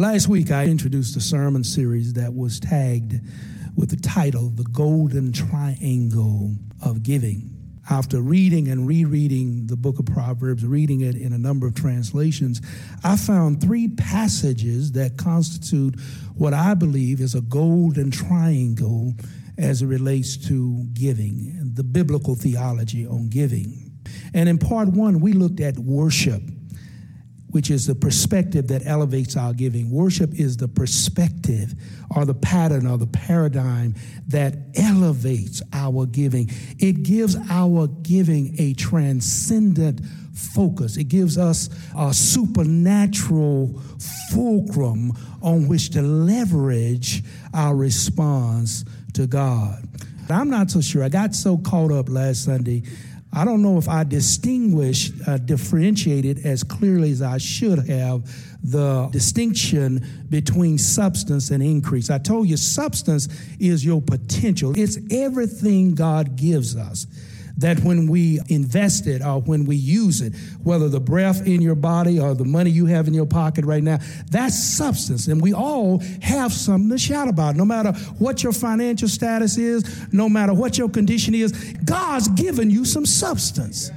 Last week, I introduced a sermon series that was tagged with the title, The Golden Triangle of Giving. After reading and rereading the book of Proverbs, reading it in a number of translations, I found three passages that constitute what I believe is a golden triangle as it relates to giving, the biblical theology on giving. And in part one, we looked at worship which is the perspective that elevates our giving. Worship is the perspective or the pattern or the paradigm that elevates our giving. It gives our giving a transcendent focus, it gives us a supernatural fulcrum on which to leverage our response to God. I'm not so sure. I got so caught up last Sunday I don't know if I distinguished, uh, differentiated as clearly as I should have the distinction between substance and increase. I told you substance is your potential, it's everything God gives us that when we invest it or when we use it, whether the breath in your body or the money you have in your pocket right now, that's substance. And we all have something to shout about. No matter what your financial status is, no matter what your condition is, God's given you some substance.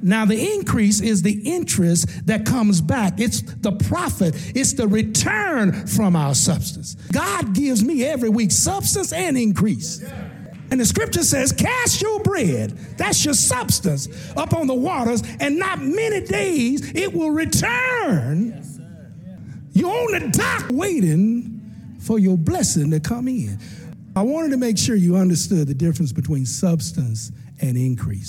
Now, the increase is the interest that comes back. It's the profit, it's the return from our substance. God gives me every week substance and increase. And the scripture says, Cast your bread, that's your substance, up on the waters, and not many days it will return. You're on the dock waiting for your blessing to come in. I wanted to make sure you understood the difference between substance and increase.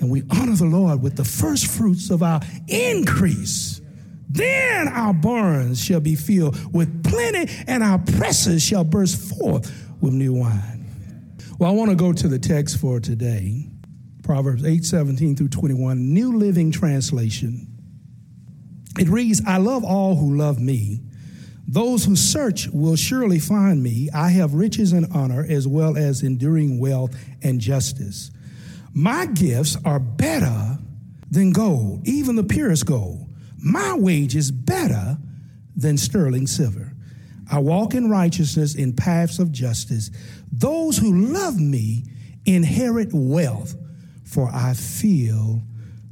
And we honor the Lord with the first fruits of our increase. Then our barns shall be filled with plenty, and our presses shall burst forth with new wine. Well, I want to go to the text for today Proverbs 8 17 through 21, New Living Translation. It reads, I love all who love me. Those who search will surely find me. I have riches and honor, as well as enduring wealth and justice. My gifts are better than gold, even the purest gold. My wages are better than sterling silver. I walk in righteousness in paths of justice. Those who love me inherit wealth, for I feel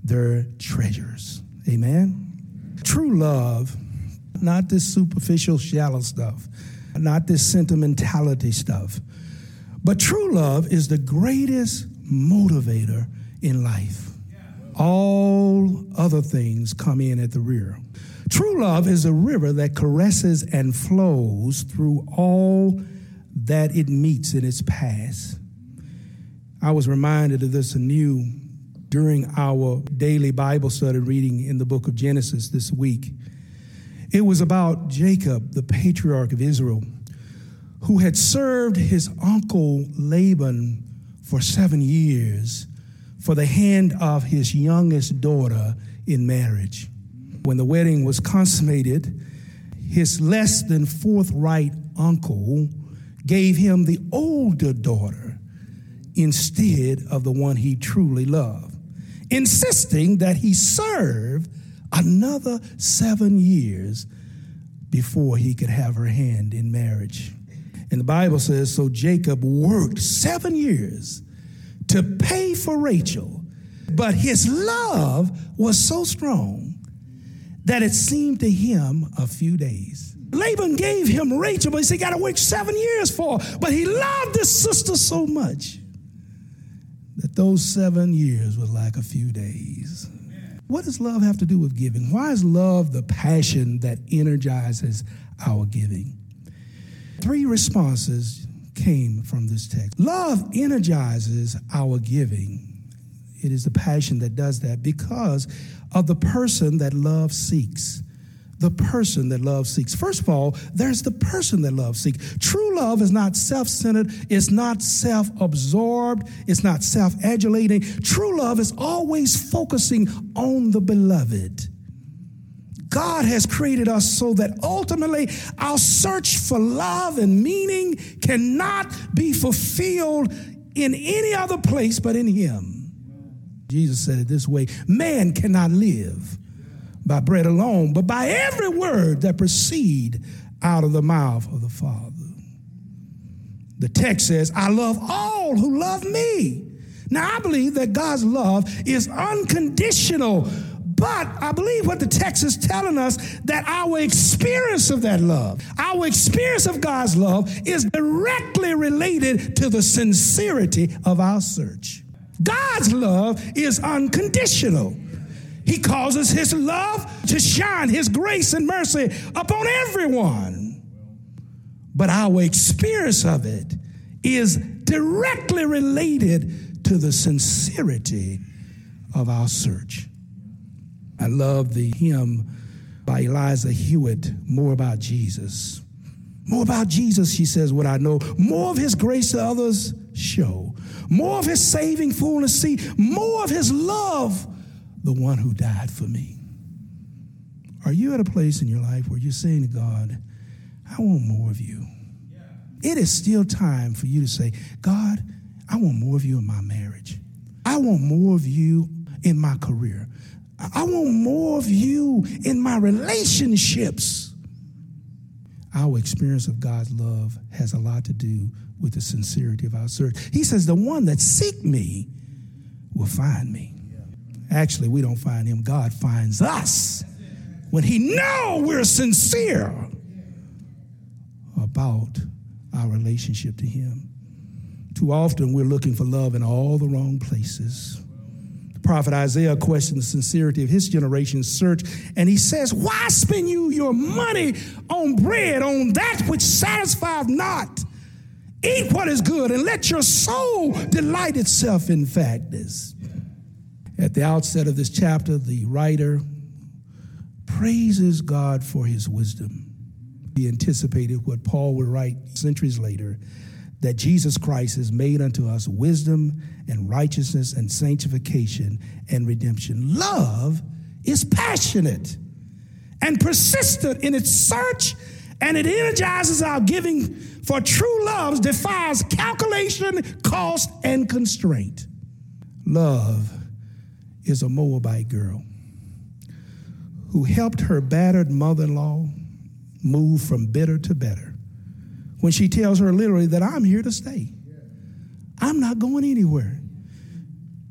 their treasures. Amen. True love, not this superficial, shallow stuff, not this sentimentality stuff, but true love is the greatest motivator in life. All other things come in at the rear. True love is a river that caresses and flows through all that it meets in its path. I was reminded of this anew during our daily Bible study reading in the book of Genesis this week. It was about Jacob, the patriarch of Israel, who had served his uncle Laban for seven years for the hand of his youngest daughter in marriage when the wedding was consummated, his less than forthright uncle gave him the older daughter instead of the one he truly loved, insisting that he serve another seven years before he could have her hand in marriage. And the Bible says so Jacob worked seven years to pay for Rachel, but his love was so strong that it seemed to him a few days. Laban gave him Rachel, but he said, got to wait seven years for her. But he loved his sister so much that those seven years were like a few days. What does love have to do with giving? Why is love the passion that energizes our giving? Three responses came from this text. Love energizes our giving. It is the passion that does that because of the person that love seeks the person that love seeks. First of all, there's the person that love seeks. True love is not self centered, it's not self absorbed, it's not self adulating. True love is always focusing on the beloved. God has created us so that ultimately our search for love and meaning cannot be fulfilled in any other place but in Him. Jesus said it this way man cannot live by bread alone, but by every word that proceed out of the mouth of the Father. The text says, I love all who love me. Now, I believe that God's love is unconditional, but I believe what the text is telling us that our experience of that love, our experience of God's love, is directly related to the sincerity of our search. God's love is unconditional. He causes His love to shine, His grace and mercy upon everyone. But our experience of it is directly related to the sincerity of our search. I love the hymn by Eliza Hewitt, More About Jesus. More about Jesus, she says, what I know. More of his grace to others show. More of his saving fullness see. More of his love the one who died for me. Are you at a place in your life where you're saying to God, I want more of you? It is still time for you to say, God, I want more of you in my marriage. I want more of you in my career. I want more of you in my relationships. Our experience of God's love has a lot to do with the sincerity of our search. He says, The one that seek me will find me. Actually, we don't find him, God finds us when he know we're sincere about our relationship to him. Too often we're looking for love in all the wrong places. Prophet Isaiah questioned the sincerity of his generation's search, and he says, Why spend you your money on bread, on that which satisfies not? Eat what is good, and let your soul delight itself in fatness. At the outset of this chapter, the writer praises God for his wisdom. He anticipated what Paul would write centuries later that Jesus Christ has made unto us wisdom and righteousness and sanctification and redemption. Love is passionate and persistent in its search, and it energizes our giving, for true love defies calculation, cost, and constraint. Love is a Moabite girl who helped her battered mother in law move from bitter to better. When she tells her literally that I'm here to stay, I'm not going anywhere.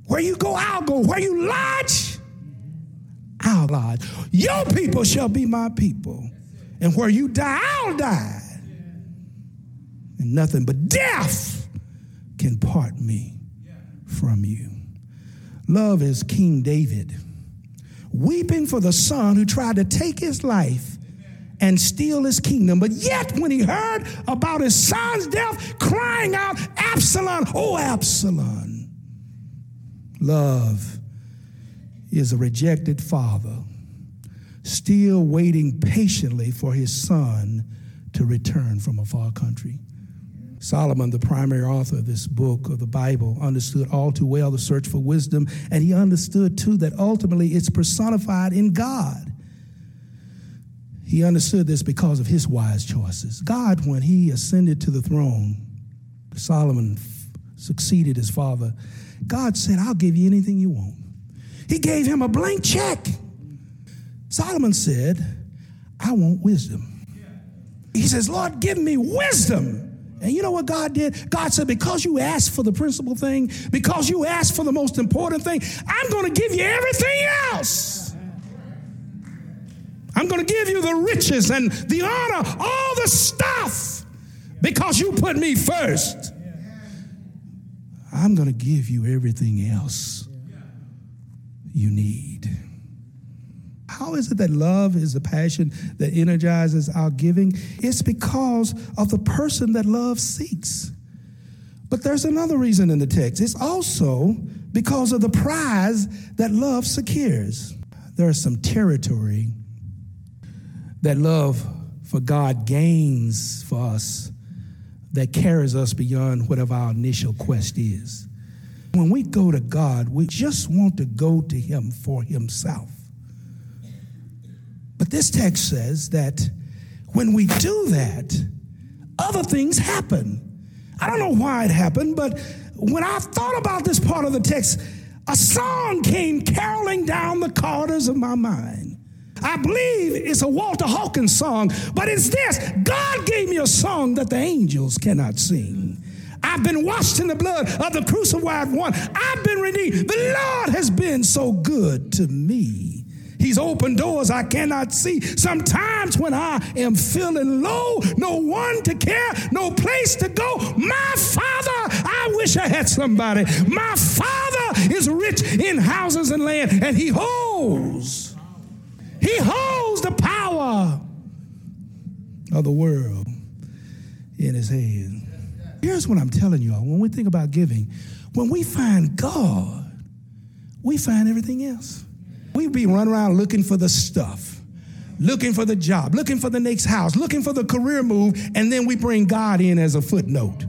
Where you go, I'll go. Where you lodge, I'll lodge. Your people shall be my people. And where you die, I'll die. And nothing but death can part me from you. Love is King David weeping for the son who tried to take his life and steal his kingdom. But yet, when he heard about his son's death, crying out, Absalom, oh, Absalom. Love is a rejected father, still waiting patiently for his son to return from a far country. Solomon, the primary author of this book of the Bible, understood all too well the search for wisdom, and he understood too that ultimately it's personified in God. He understood this because of his wise choices. God, when he ascended to the throne, Solomon succeeded his father. God said, I'll give you anything you want. He gave him a blank check. Solomon said, I want wisdom. He says, Lord, give me wisdom. And you know what God did? God said, because you asked for the principal thing, because you asked for the most important thing, I'm going to give you everything else. I'm going to give you the riches and the honor, all the stuff, because you put me first. I'm going to give you everything else you need. How is it that love is the passion that energizes our giving? It's because of the person that love seeks. But there's another reason in the text. It's also because of the prize that love secures. There's some territory that love for God gains for us that carries us beyond whatever our initial quest is. When we go to God, we just want to go to Him for Himself. But this text says that when we do that, other things happen. I don't know why it happened, but when I thought about this part of the text, a song came caroling down the corridors of my mind. I believe it's a Walter Hawkins song, but it's this God gave me a song that the angels cannot sing. I've been washed in the blood of the crucified one. I've been redeemed. The Lord has been so good to me. He's opened doors I cannot see. Sometimes when I am feeling low, no one to care, no place to go, my Father, I wish I had somebody. My Father is rich in houses and land, and He holds, He holds the power of the world in His hand. Here's what I'm telling you all when we think about giving, when we find God, we find everything else. We be running around looking for the stuff, looking for the job, looking for the next house, looking for the career move, and then we bring God in as a footnote.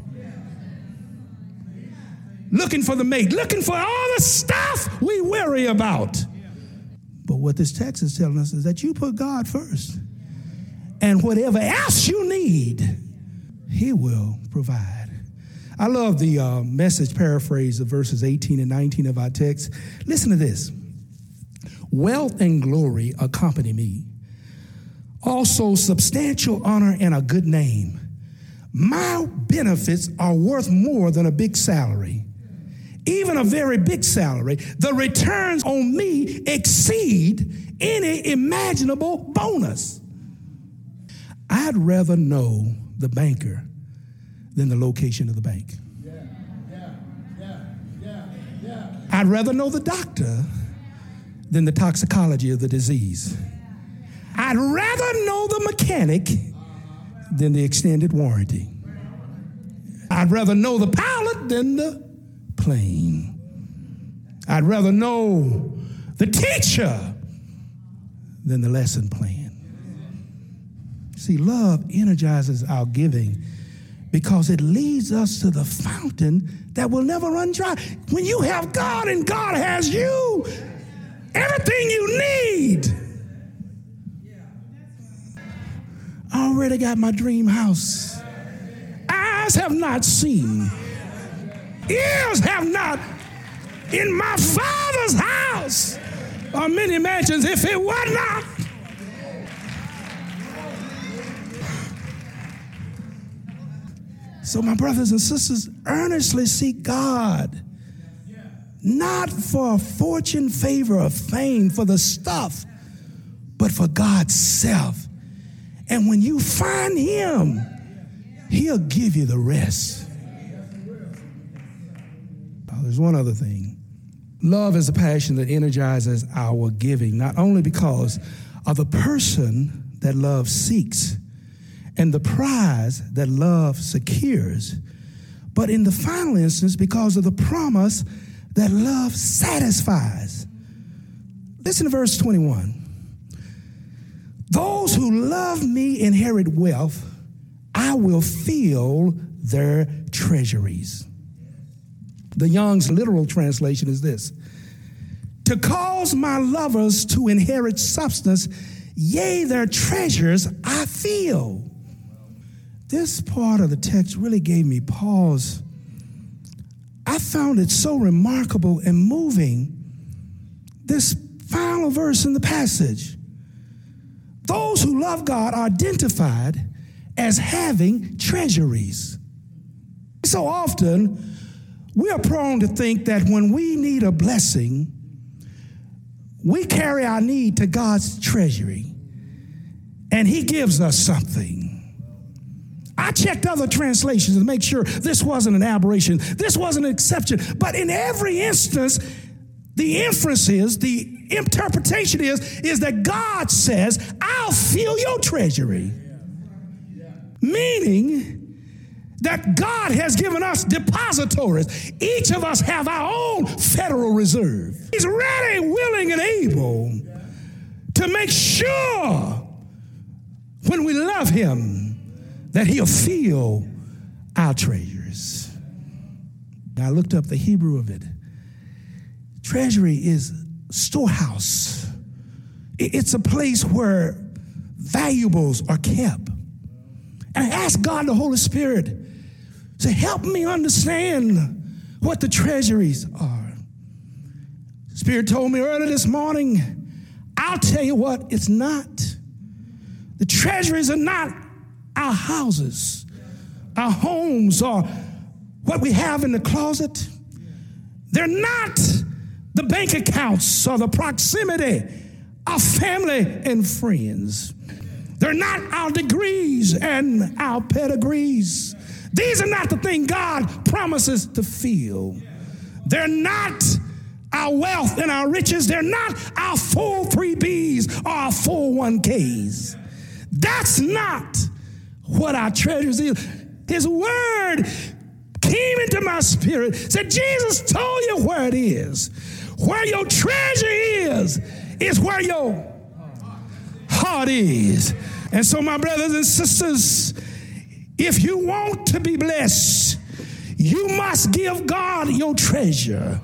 Looking for the mate, looking for all the stuff we worry about. What this text is telling us is that you put God first. And whatever else you need, He will provide. I love the uh, message paraphrase of verses 18 and 19 of our text. Listen to this. Wealth and glory accompany me. Also, substantial honor and a good name. My benefits are worth more than a big salary. Even a very big salary, the returns on me exceed any imaginable bonus. I'd rather know the banker than the location of the bank. Yeah, yeah, yeah, I'd rather know the doctor than the toxicology of the disease. I'd rather know the mechanic than the extended warranty. I'd rather know the pilot than the plane. I'd rather know the teacher than the lesson plan. See, love energizes our giving because it leads us to the fountain that will never run dry. When you have God and God has you, everything you need. I already got my dream house. Eyes have not seen, ears have not. In my father's house are many mansions. If it were not, So, my brothers and sisters, earnestly seek God not for fortune, favor, or fame, for the stuff, but for God's self. And when you find Him, He'll give you the rest. There's one other thing. Love is a passion that energizes our giving, not only because of the person that love seeks and the prize that love secures, but in the final instance, because of the promise that love satisfies. Listen to verse 21. Those who love me inherit wealth, I will fill their treasuries. The Young's literal translation is this To cause my lovers to inherit substance, yea, their treasures I feel. This part of the text really gave me pause I found it so remarkable and moving. This final verse in the passage. Those who love God are identified as having treasuries. So often, we are prone to think that when we need a blessing, we carry our need to God's treasury and He gives us something. I checked other translations to make sure this wasn't an aberration, this wasn't an exception. But in every instance, the inference is, the interpretation is, is that God says, I'll fill your treasury. Meaning, that God has given us depositories. Each of us have our own Federal Reserve. He's ready, willing, and able to make sure when we love Him that He'll fill our treasures. I looked up the Hebrew of it. Treasury is storehouse. It's a place where valuables are kept. And I asked God, the Holy Spirit, to help me understand what the treasuries are. Spirit told me earlier this morning, I'll tell you what, it's not. The treasuries are not our houses, our homes, or what we have in the closet. They're not the bank accounts or the proximity of family and friends. They're not our degrees and our pedigrees. These are not the thing God promises to fill. They're not our wealth and our riches. They're not our full three Bs or our full one Ks. That's not what our treasures is. His word came into my spirit, said, Jesus told you where it is. Where your treasure is, is where your is. And so, my brothers and sisters, if you want to be blessed, you must give God your treasure.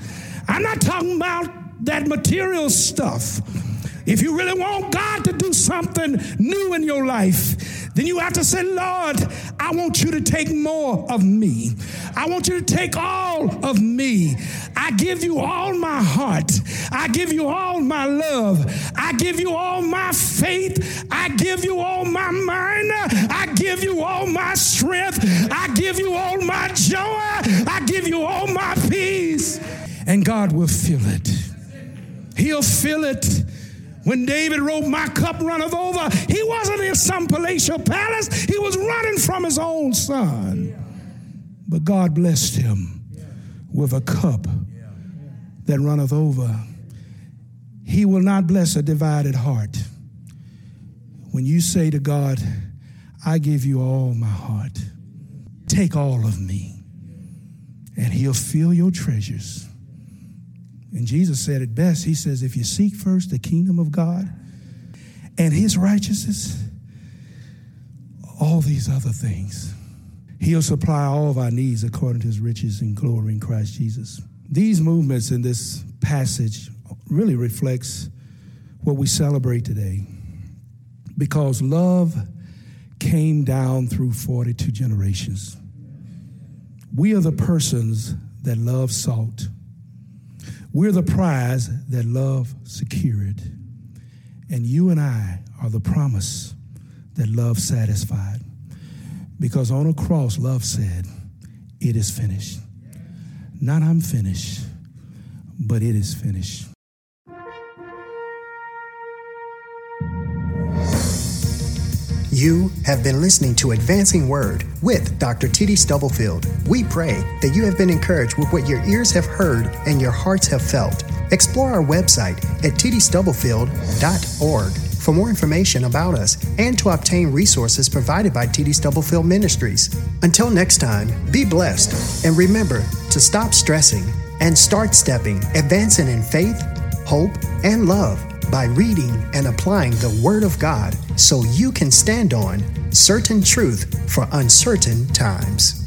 I'm not talking about that material stuff. If you really want God to do something new in your life, then you have to say, Lord, I want you to take more of me. I want you to take all of me. I give you all my heart. I give you all my love. I give you all my faith. I give you all my mind. I give you all my strength. I give you all my joy. I give you all my peace. And God will fill it. He'll fill it when David wrote, My cup runneth over, he wasn't in some palatial palace, he was running from his own son. But God blessed him with a cup that runneth over. He will not bless a divided heart. When you say to God, I give you all my heart, take all of me, and he'll fill your treasures. And Jesus said it best. He says, If you seek first the kingdom of God and his righteousness, all these other things, he'll supply all of our needs according to his riches and glory in Christ Jesus. These movements in this passage really reflects what we celebrate today because love came down through 42 generations. We are the persons that love salt we're the prize that love secured. And you and I are the promise that love satisfied. Because on a cross, love said, It is finished. Not I'm finished, but it is finished. You have been listening to Advancing Word with Dr. T.D. Stubblefield. We pray that you have been encouraged with what your ears have heard and your hearts have felt. Explore our website at tdstubblefield.org for more information about us and to obtain resources provided by TD Stubblefield Ministries. Until next time, be blessed and remember to stop stressing and start stepping, advancing in faith, hope, and love by reading and applying the Word of God so you can stand on certain truth for uncertain times.